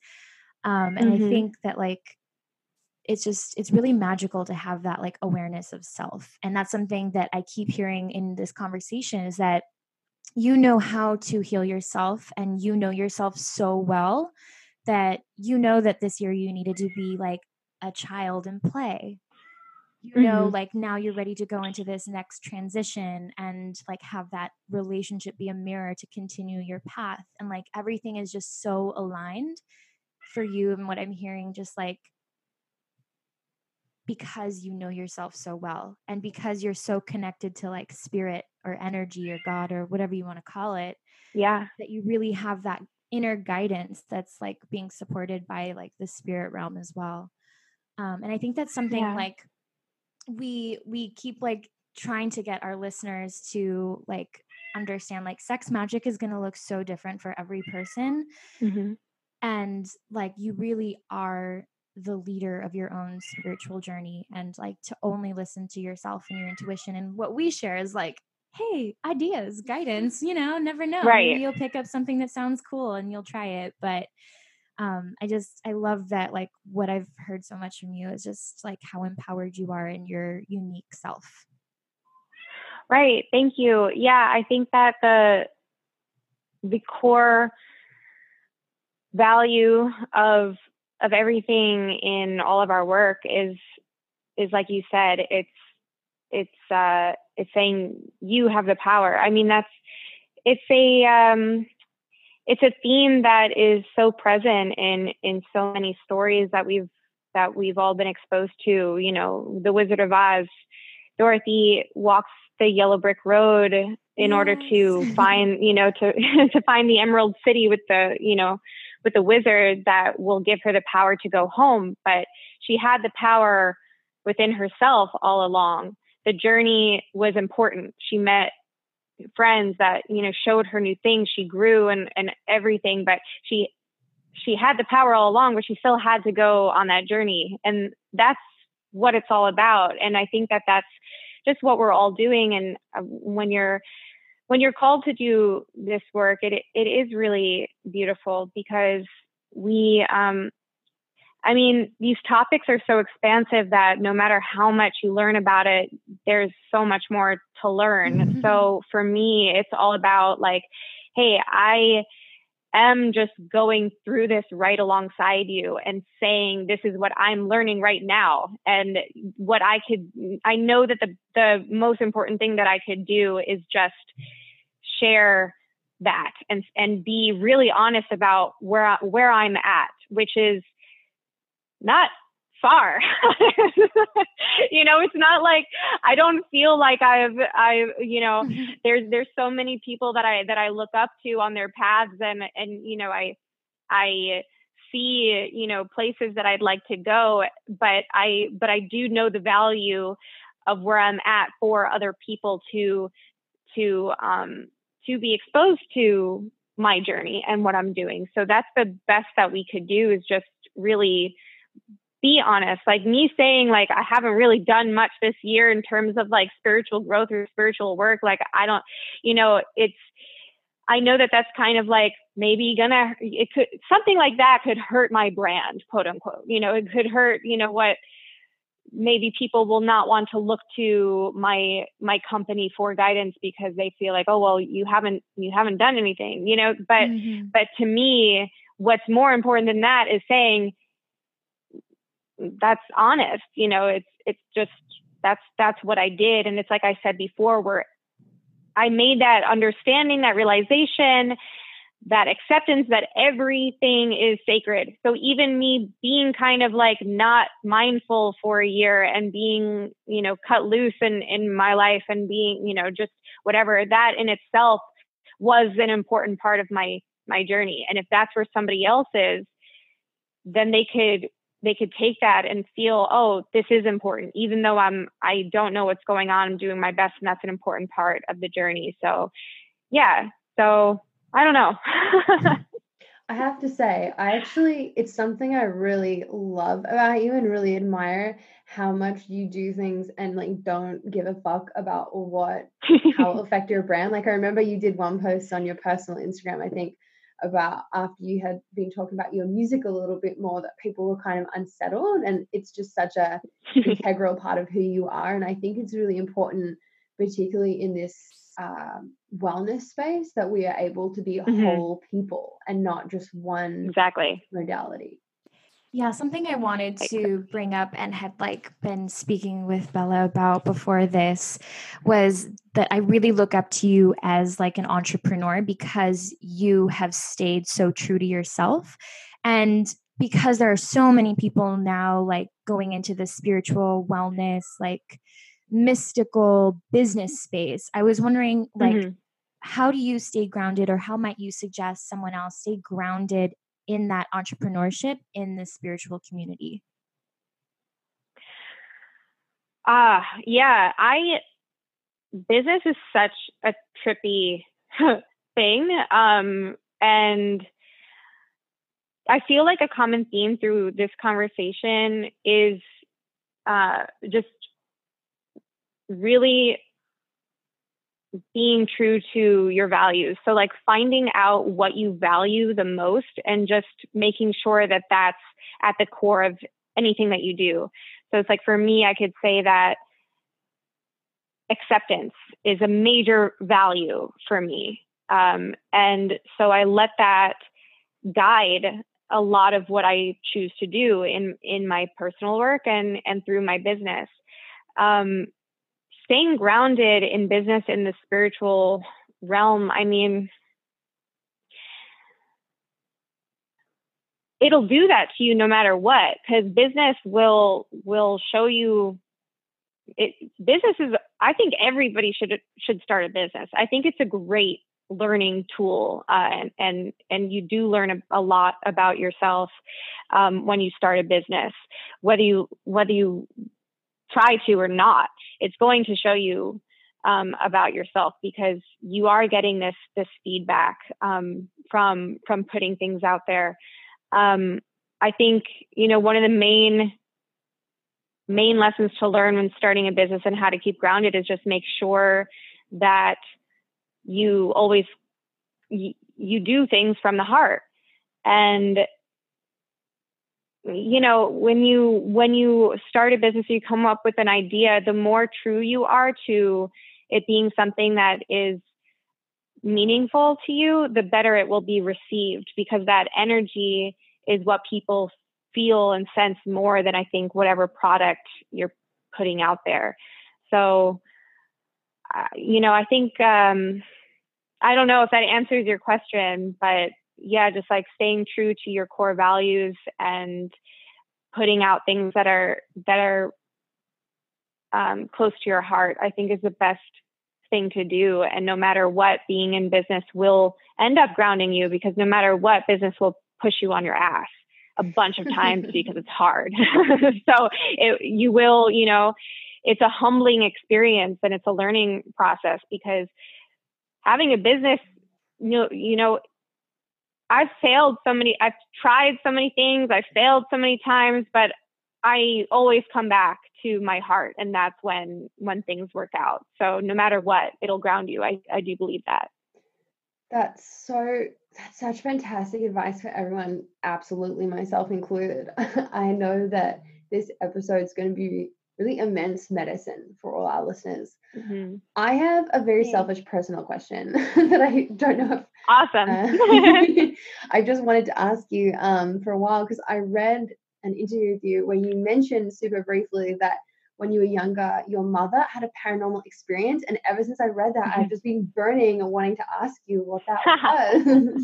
um and mm-hmm. i think that like it's just it's really magical to have that like awareness of self and that's something that i keep hearing in this conversation is that you know how to heal yourself and you know yourself so well that you know that this year you needed to be like a child and play you know mm-hmm. like now you're ready to go into this next transition and like have that relationship be a mirror to continue your path and like everything is just so aligned for you and what i'm hearing just like because you know yourself so well and because you're so connected to like spirit or energy or god or whatever you want to call it yeah that you really have that inner guidance that's like being supported by like the spirit realm as well um, and i think that's something yeah. like we we keep like trying to get our listeners to like understand like sex magic is going to look so different for every person mm-hmm. and like you really are the leader of your own spiritual journey and like to only listen to yourself and your intuition and what we share is like hey ideas guidance you know never know right. Maybe you'll pick up something that sounds cool and you'll try it but um, I just I love that like what I've heard so much from you is just like how empowered you are in your unique self. Right. Thank you. Yeah, I think that the the core value of of everything in all of our work is is like you said it's it's uh it's saying you have the power i mean that's it's a um it's a theme that is so present in in so many stories that we've that we've all been exposed to you know the wizard of oz. Dorothy walks the yellow brick road in yes. order to find you know to to find the emerald city with the you know with the wizard that will give her the power to go home. But she had the power within herself all along. The journey was important. She met friends that you know showed her new things. She grew and and everything but she she had the power all along but she still had to go on that journey. And that's what it's all about. And i think that that's just what we're all doing. And uh, when you're when you're called to do this work it it is really beautiful because we um I mean, these topics are so expansive that no matter how much you learn about it, there's so much more to learn. Mm-hmm. So for me, it's all about like, hey, I am just going through this right alongside you and saying this is what I'm learning right now and what I could I know that the the most important thing that I could do is just share that and and be really honest about where where I'm at which is not far. you know, it's not like I don't feel like I've I you know, mm-hmm. there's there's so many people that I that I look up to on their paths and and you know, I I see, you know, places that I'd like to go, but I but I do know the value of where I'm at for other people to to um to be exposed to my journey and what I'm doing. So that's the best that we could do is just really be honest. Like me saying like I haven't really done much this year in terms of like spiritual growth or spiritual work. Like I don't, you know, it's I know that that's kind of like maybe gonna it could something like that could hurt my brand, quote unquote. You know, it could hurt, you know, what maybe people will not want to look to my my company for guidance because they feel like, oh well, you haven't you haven't done anything, you know. But mm-hmm. but to me, what's more important than that is saying that's honest you know it's it's just that's that's what i did. And it's like i said before where i made that understanding that realization that acceptance that everything is sacred. So even me being kind of like not mindful for a year and being you know cut loose in in my life and being you know just whatever that in itself was an important part of my my journey. And if that's where somebody else is then they could they could take that and feel, oh, this is important, even though I'm I don't know what's going on. I'm doing my best, and that's an important part of the journey. So, yeah. So I don't know. Mm-hmm. I have to say, I actually, it's something I really love about you and really admire how much you do things and like don't give a fuck about what, how it'll affect your brand. Like, I remember you did one post on your personal Instagram, I think, about after you had been talking about your music a little bit more that people were kind of unsettled and it's just such a integral part of who you are and i think it's really important particularly in this um, wellness space that we are able to be mm-hmm. whole people and not just one exactly modality yeah, something I wanted to bring up and had like been speaking with Bella about before this was that I really look up to you as like an entrepreneur because you have stayed so true to yourself and because there are so many people now like going into the spiritual wellness like mystical business space. I was wondering like mm-hmm. how do you stay grounded or how might you suggest someone else stay grounded in that entrepreneurship in the spiritual community? Ah, uh, yeah, I business is such a trippy thing. Um, and I feel like a common theme through this conversation is uh, just really being true to your values. So, like finding out what you value the most and just making sure that that's at the core of anything that you do. So, it's like for me, I could say that acceptance is a major value for me. Um, and so I let that guide a lot of what I choose to do in in my personal work and and through my business. Um, staying grounded in business in the spiritual realm, I mean, it'll do that to you no matter what, because business will will show you. It, business is. I think everybody should should start a business. I think it's a great learning tool uh, and, and and you do learn a, a lot about yourself um, when you start a business whether you whether you try to or not it's going to show you um, about yourself because you are getting this this feedback um, from from putting things out there. Um, i think you know one of the main main lessons to learn when starting a business and how to keep grounded is just make sure that you always you, you do things from the heart. And you know when you when you start a business you come up with an idea the more true you are to it being something that is meaningful to you the better it will be received because that energy is what people feel and sense more than i think whatever product you're putting out there. So uh, you know i think um I don't know if that answers your question, but yeah, just like staying true to your core values and putting out things that are that are um, close to your heart, I think is the best thing to do. And no matter what, being in business will end up grounding you because no matter what, business will push you on your ass a bunch of times because it's hard. so it, you will, you know, it's a humbling experience and it's a learning process because having a business, you know, you know, I've failed so many, I've tried so many things, I've failed so many times, but I always come back to my heart and that's when when things work out. So no matter what, it'll ground you. I, I do believe that. That's so that's such fantastic advice for everyone, absolutely myself included. I know that this episode is going to be really immense medicine for all our listeners. Mm-hmm. I have a very yeah. selfish personal question that I don't know if. Awesome. Uh, I just wanted to ask you um, for a while because I read an interview with you where you mentioned super briefly that when you were younger, your mother had a paranormal experience. And ever since I read that, mm-hmm. I've just been burning and wanting to ask you what that was.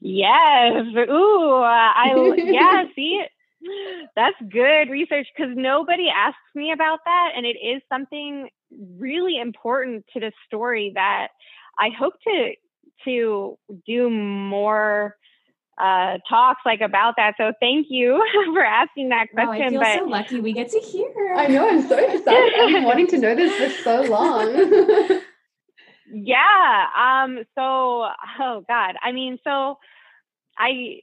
yes. Ooh, I, yeah, see, that's good research because nobody asks me about that. And it is something really important to the story that I hope to to do more uh, talks like about that. So thank you for asking that question. I feel but, so lucky we get to hear. I know. I'm so excited. I've been wanting to know this for so long. yeah. Um. So, oh God. I mean, so I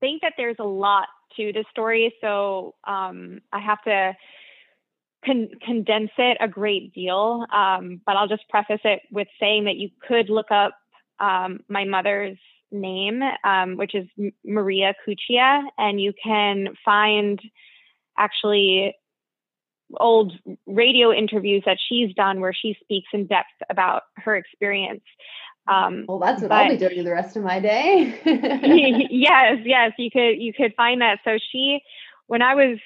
think that there's a lot to the story, so um, I have to con- condense it a great deal. Um, but I'll just preface it with saying that you could look up um, my mother's name, um, which is Maria Cuccia, and you can find actually old radio interviews that she's done where she speaks in depth about her experience. Um, well, that's what but, I'll be doing the rest of my day. yes, yes, you could you could find that. So she, when I was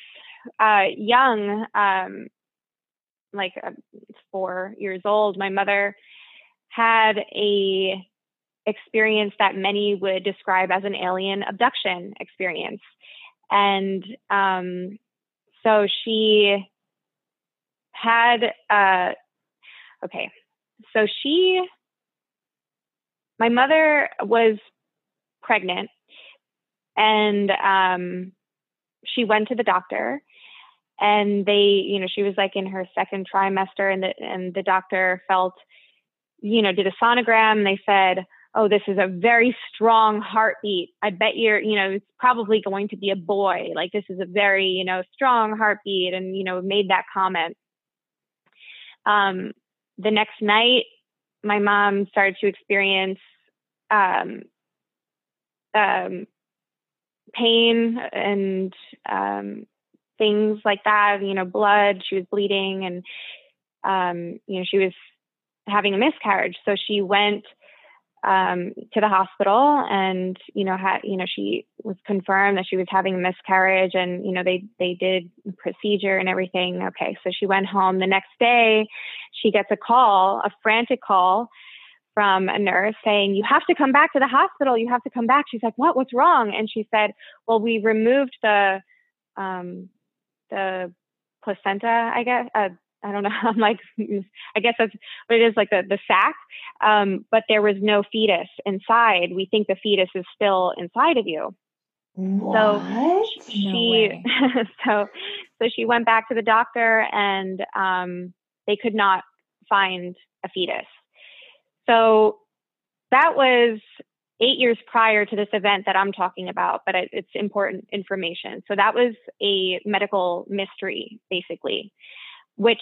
uh, young, um, like uh, four years old, my mother had a experience that many would describe as an alien abduction experience, and um, so she had uh, okay, so she my mother was pregnant and um, she went to the doctor and they you know she was like in her second trimester and the and the doctor felt you know did a sonogram they said oh, this is a very strong heartbeat. I bet you're, you know, it's probably going to be a boy. Like this is a very, you know, strong heartbeat and, you know, made that comment. Um, the next night, my mom started to experience um, um, pain and um, things like that, you know, blood. She was bleeding and, um, you know, she was having a miscarriage. So she went um, to the hospital and, you know, had, you know, she was confirmed that she was having a miscarriage and, you know, they, they did procedure and everything. Okay. So she went home the next day. She gets a call, a frantic call from a nurse saying, You have to come back to the hospital. You have to come back. She's like, What? What's wrong? And she said, Well, we removed the um, the placenta, I guess. Uh, I don't know. I'm like, I guess that's what it is, like the the sac. Um, but there was no fetus inside. We think the fetus is still inside of you. What? So she, no so so she went back to the doctor, and um, they could not find a fetus. So that was eight years prior to this event that I'm talking about, but it's important information. So that was a medical mystery, basically, which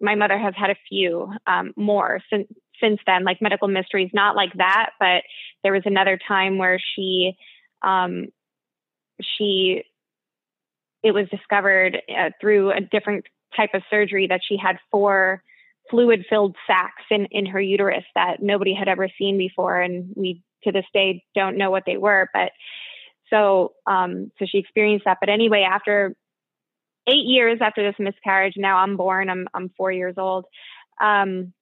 my mother has had a few um, more since since then, like medical mysteries, not like that, but there was another time where she um, she it was discovered uh, through a different type of surgery that she had four fluid filled sacs in, in her uterus that nobody had ever seen before. And we to this day don't know what they were. But so, um, so she experienced that. But anyway, after eight years after this miscarriage, now I'm born, I'm, I'm four years old. Um,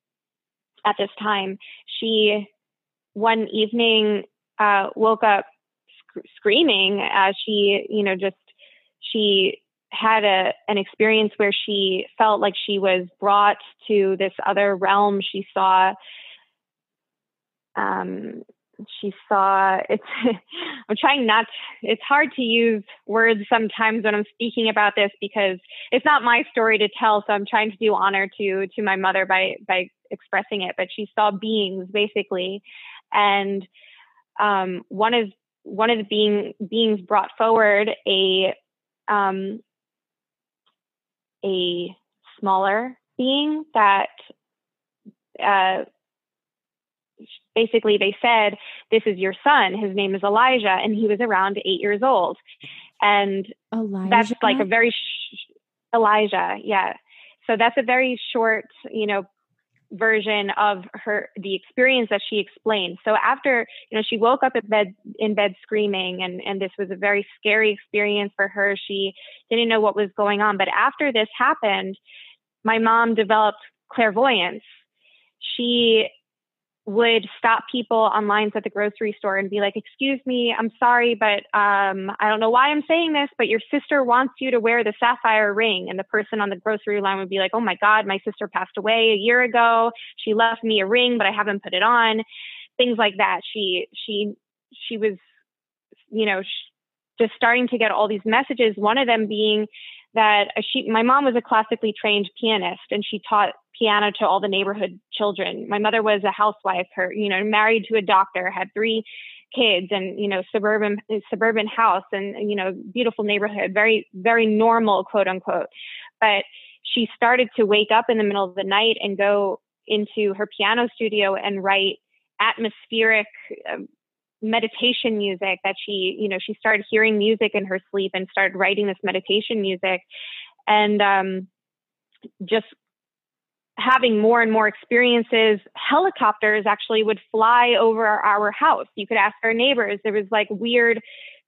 at this time, she one evening uh, woke up sc- screaming as she, you know, just she had a an experience where she felt like she was brought to this other realm. She saw um, she saw it's i'm trying not it's hard to use words sometimes when i'm speaking about this because it's not my story to tell so i'm trying to do honor to to my mother by by expressing it but she saw beings basically and um, one of one of the being beings brought forward a um, a smaller being that uh, basically they said, This is your son. His name is Elijah. And he was around eight years old. And Elijah? that's like a very, sh- Elijah. Yeah. So that's a very short, you know, version of her the experience that she explained. So after you know she woke up in bed in bed screaming and and this was a very scary experience for her. She didn't know what was going on. But after this happened my mom developed clairvoyance. She would stop people on lines at the grocery store and be like, "Excuse me, I'm sorry, but um, I don't know why I'm saying this, but your sister wants you to wear the sapphire ring." And the person on the grocery line would be like, "Oh my God, my sister passed away a year ago. She left me a ring, but I haven't put it on." Things like that. She she she was, you know, just starting to get all these messages. One of them being that she, my mom was a classically trained pianist, and she taught piano to all the neighborhood children. My mother was a housewife, her, you know, married to a doctor, had three kids and, you know, suburban, suburban house and, you know, beautiful neighborhood, very, very normal, quote unquote. But she started to wake up in the middle of the night and go into her piano studio and write atmospheric uh, meditation music that she, you know, she started hearing music in her sleep and started writing this meditation music. And um, just having more and more experiences, helicopters actually would fly over our house. You could ask our neighbors. There was like weird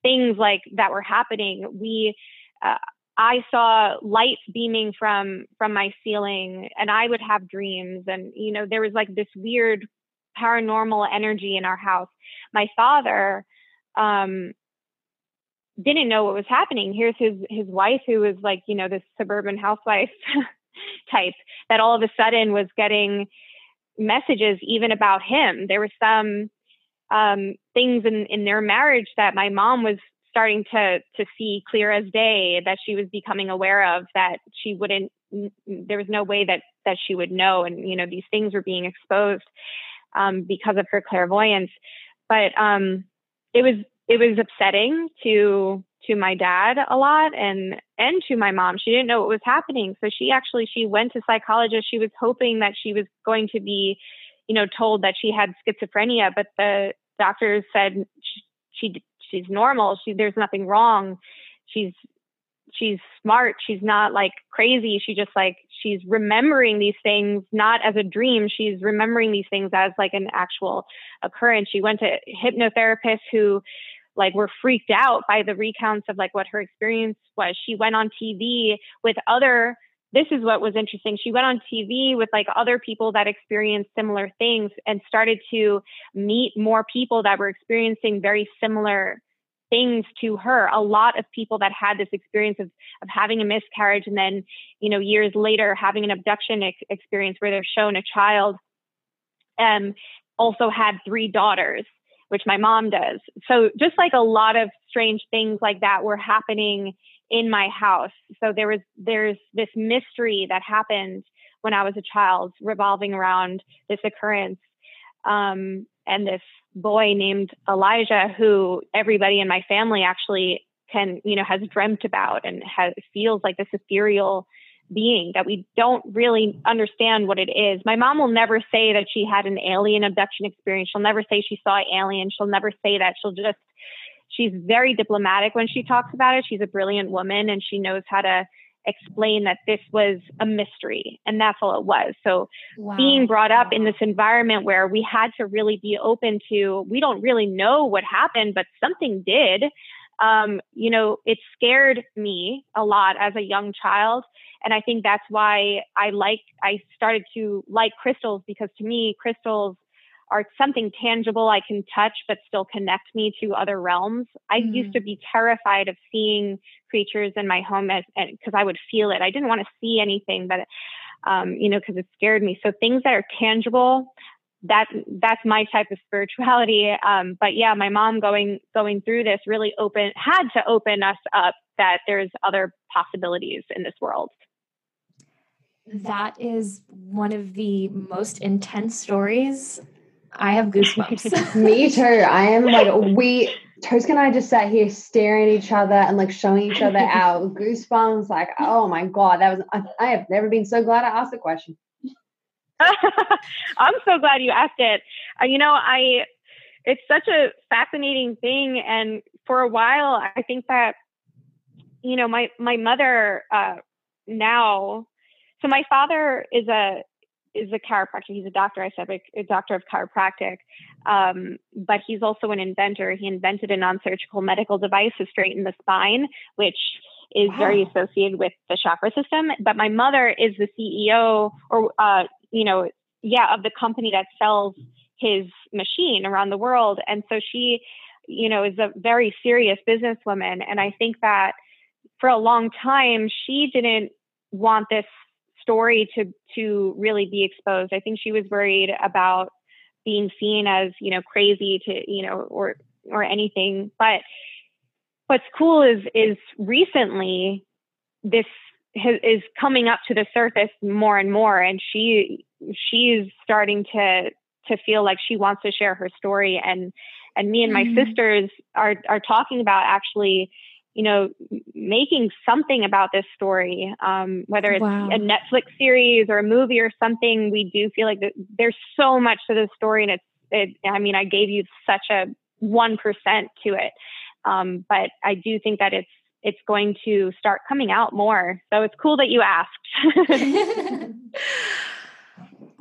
things like that were happening. We, uh, I saw lights beaming from from my ceiling, and I would have dreams. And you know, there was like this weird paranormal energy in our house. My father um, didn't know what was happening. Here's his his wife, who was like you know this suburban housewife type that all of a sudden was getting messages even about him. There were some um, things in, in their marriage that my mom was starting to to see clear as day that she was becoming aware of that she wouldn't there was no way that that she would know and you know these things were being exposed um, because of her clairvoyance but um, it was it was upsetting to to my dad a lot and and to my mom. She didn't know what was happening, so she actually she went to psychologist. She was hoping that she was going to be, you know, told that she had schizophrenia, but the doctors said she, she she's normal. She there's nothing wrong. She's she's smart. She's not like crazy. She just like she's remembering these things not as a dream. She's remembering these things as like an actual occurrence. She went to hypnotherapists who like were freaked out by the recounts of like what her experience was. She went on TV with other this is what was interesting. She went on TV with like other people that experienced similar things and started to meet more people that were experiencing very similar things to her. A lot of people that had this experience of, of having a miscarriage and then, you know, years later having an abduction ex- experience where they're shown a child, um, also had three daughters, which my mom does. So just like a lot of strange things like that were happening in my house. So there was there's this mystery that happened when I was a child revolving around this occurrence. Um, and this boy named Elijah, who everybody in my family actually can, you know, has dreamt about and has feels like this ethereal being that we don't really understand what it is. My mom will never say that she had an alien abduction experience. She'll never say she saw alien. She'll never say that. She'll just she's very diplomatic when she talks about it. She's a brilliant woman and she knows how to explain that this was a mystery and that's all it was. So wow. being brought up in this environment where we had to really be open to, we don't really know what happened, but something did. Um, you know, it scared me a lot as a young child. And I think that's why I like, I started to like crystals because to me, crystals are something tangible I can touch but still connect me to other realms. I mm. used to be terrified of seeing creatures in my home as because I would feel it. I didn't want to see anything, but um, you know, because it scared me. So things that are tangible, that that's my type of spirituality. Um, but yeah, my mom going going through this really open had to open us up that there's other possibilities in this world. That is one of the most intense stories I have goosebumps. Me too. I am like we Tosca and I just sat here staring at each other and like showing each other our goosebumps. Like, oh my god, that was I, I have never been so glad I asked the question. I'm so glad you asked it. Uh, you know, I it's such a fascinating thing, and for a while, I think that you know my my mother uh, now. So my father is a is a chiropractor. He's a doctor, I said, a doctor of chiropractic. Um, but he's also an inventor. He invented a non surgical medical device to straighten the spine, which is wow. very associated with the chakra system. But my mother is the CEO or, uh, you know, yeah, of the company that sells his machine around the world. And so she, you know, is a very serious businesswoman. And I think that for a long time, she didn't want this story to to really be exposed. I think she was worried about being seen as you know crazy to you know or or anything. But what's cool is is recently this has, is coming up to the surface more and more, and she she's starting to to feel like she wants to share her story and and me and my mm-hmm. sisters are are talking about actually you know, making something about this story, um, whether it's wow. a Netflix series or a movie or something, we do feel like there's so much to the story. And it's, it, I mean, I gave you such a 1% to it. Um, but I do think that it's, it's going to start coming out more. So it's cool that you asked.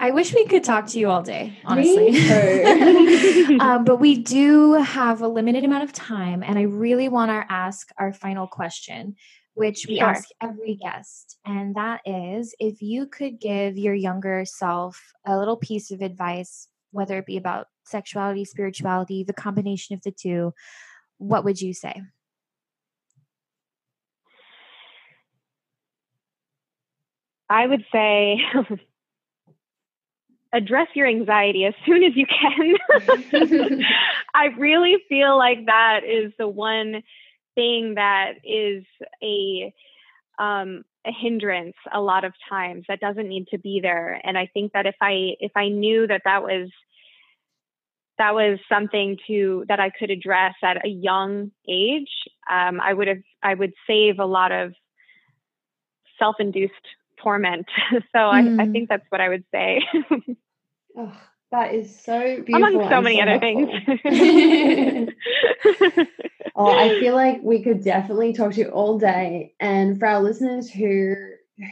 I wish we could talk to you all day, honestly. um, but we do have a limited amount of time, and I really want to ask our final question, which we ask every guest. And that is if you could give your younger self a little piece of advice, whether it be about sexuality, spirituality, the combination of the two, what would you say? I would say address your anxiety as soon as you can. I really feel like that is the one thing that is a um, a hindrance a lot of times that doesn't need to be there. And I think that if I if I knew that that was that was something to that I could address at a young age, um, I would have I would save a lot of self-induced torment. so mm. I, I, mm-hmm. think that's what I would say. oh, that is so beautiful. Among so many so other things. oh, I feel like we could definitely talk to you all day. And for our listeners who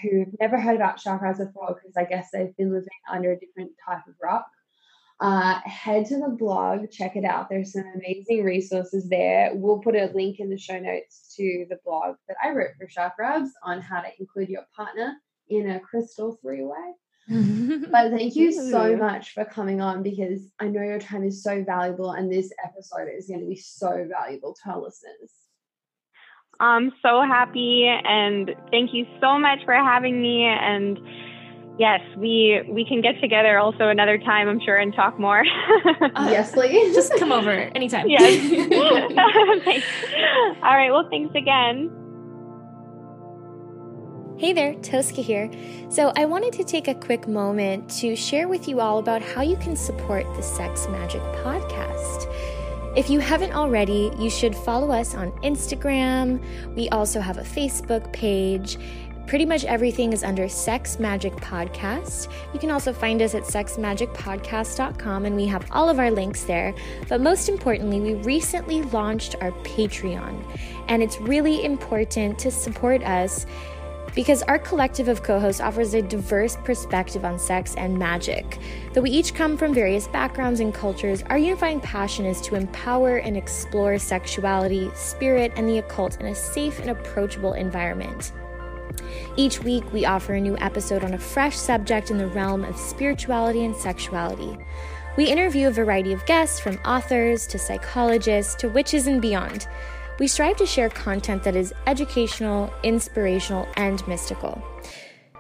who've never heard about chakras before, because I guess they've been living under a different type of rock, uh, head to the blog, check it out. There's some amazing resources there. We'll put a link in the show notes to the blog that I wrote for Chakrubs on how to include your partner in a crystal three way. but thank you so much for coming on because I know your time is so valuable and this episode is going to be so valuable to our listeners. I'm so happy and thank you so much for having me and yes, we we can get together also another time, I'm sure, and talk more. uh, yes, please. Just come over anytime. Yes. All right. Well, thanks again. Hey there, Tosca here. So, I wanted to take a quick moment to share with you all about how you can support the Sex Magic podcast. If you haven't already, you should follow us on Instagram. We also have a Facebook page, Pretty much everything is under Sex Magic Podcast. You can also find us at sexmagicpodcast.com and we have all of our links there. But most importantly, we recently launched our Patreon, and it's really important to support us because our collective of co hosts offers a diverse perspective on sex and magic. Though we each come from various backgrounds and cultures, our unifying passion is to empower and explore sexuality, spirit, and the occult in a safe and approachable environment. Each week, we offer a new episode on a fresh subject in the realm of spirituality and sexuality. We interview a variety of guests, from authors to psychologists to witches and beyond. We strive to share content that is educational, inspirational, and mystical.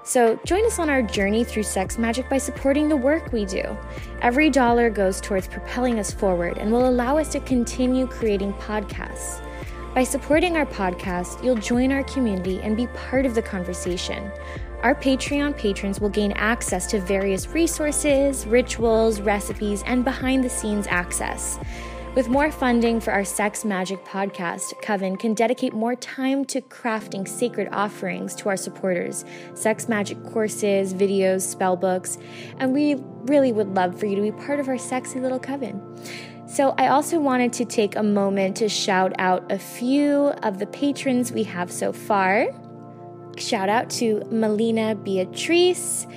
So, join us on our journey through sex magic by supporting the work we do. Every dollar goes towards propelling us forward and will allow us to continue creating podcasts. By supporting our podcast, you'll join our community and be part of the conversation. Our Patreon patrons will gain access to various resources, rituals, recipes, and behind the scenes access. With more funding for our Sex Magic podcast, Coven can dedicate more time to crafting sacred offerings to our supporters, sex magic courses, videos, spell books, and we really would love for you to be part of our sexy little coven. So, I also wanted to take a moment to shout out a few of the patrons we have so far. Shout out to Melina Beatrice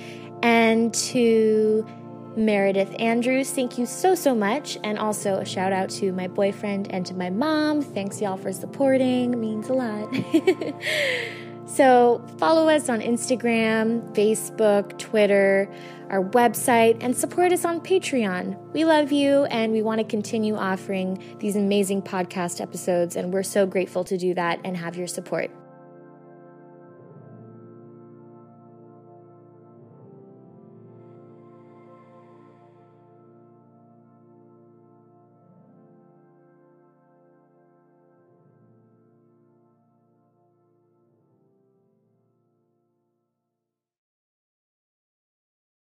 and to Meredith Andrews. Thank you so, so much. And also a shout out to my boyfriend and to my mom. Thanks, y'all, for supporting. Means a lot. so, follow us on Instagram, Facebook, Twitter our website, and support us on Patreon. We love you and we want to continue offering these amazing podcast episodes, and we're so grateful to do that and have your support.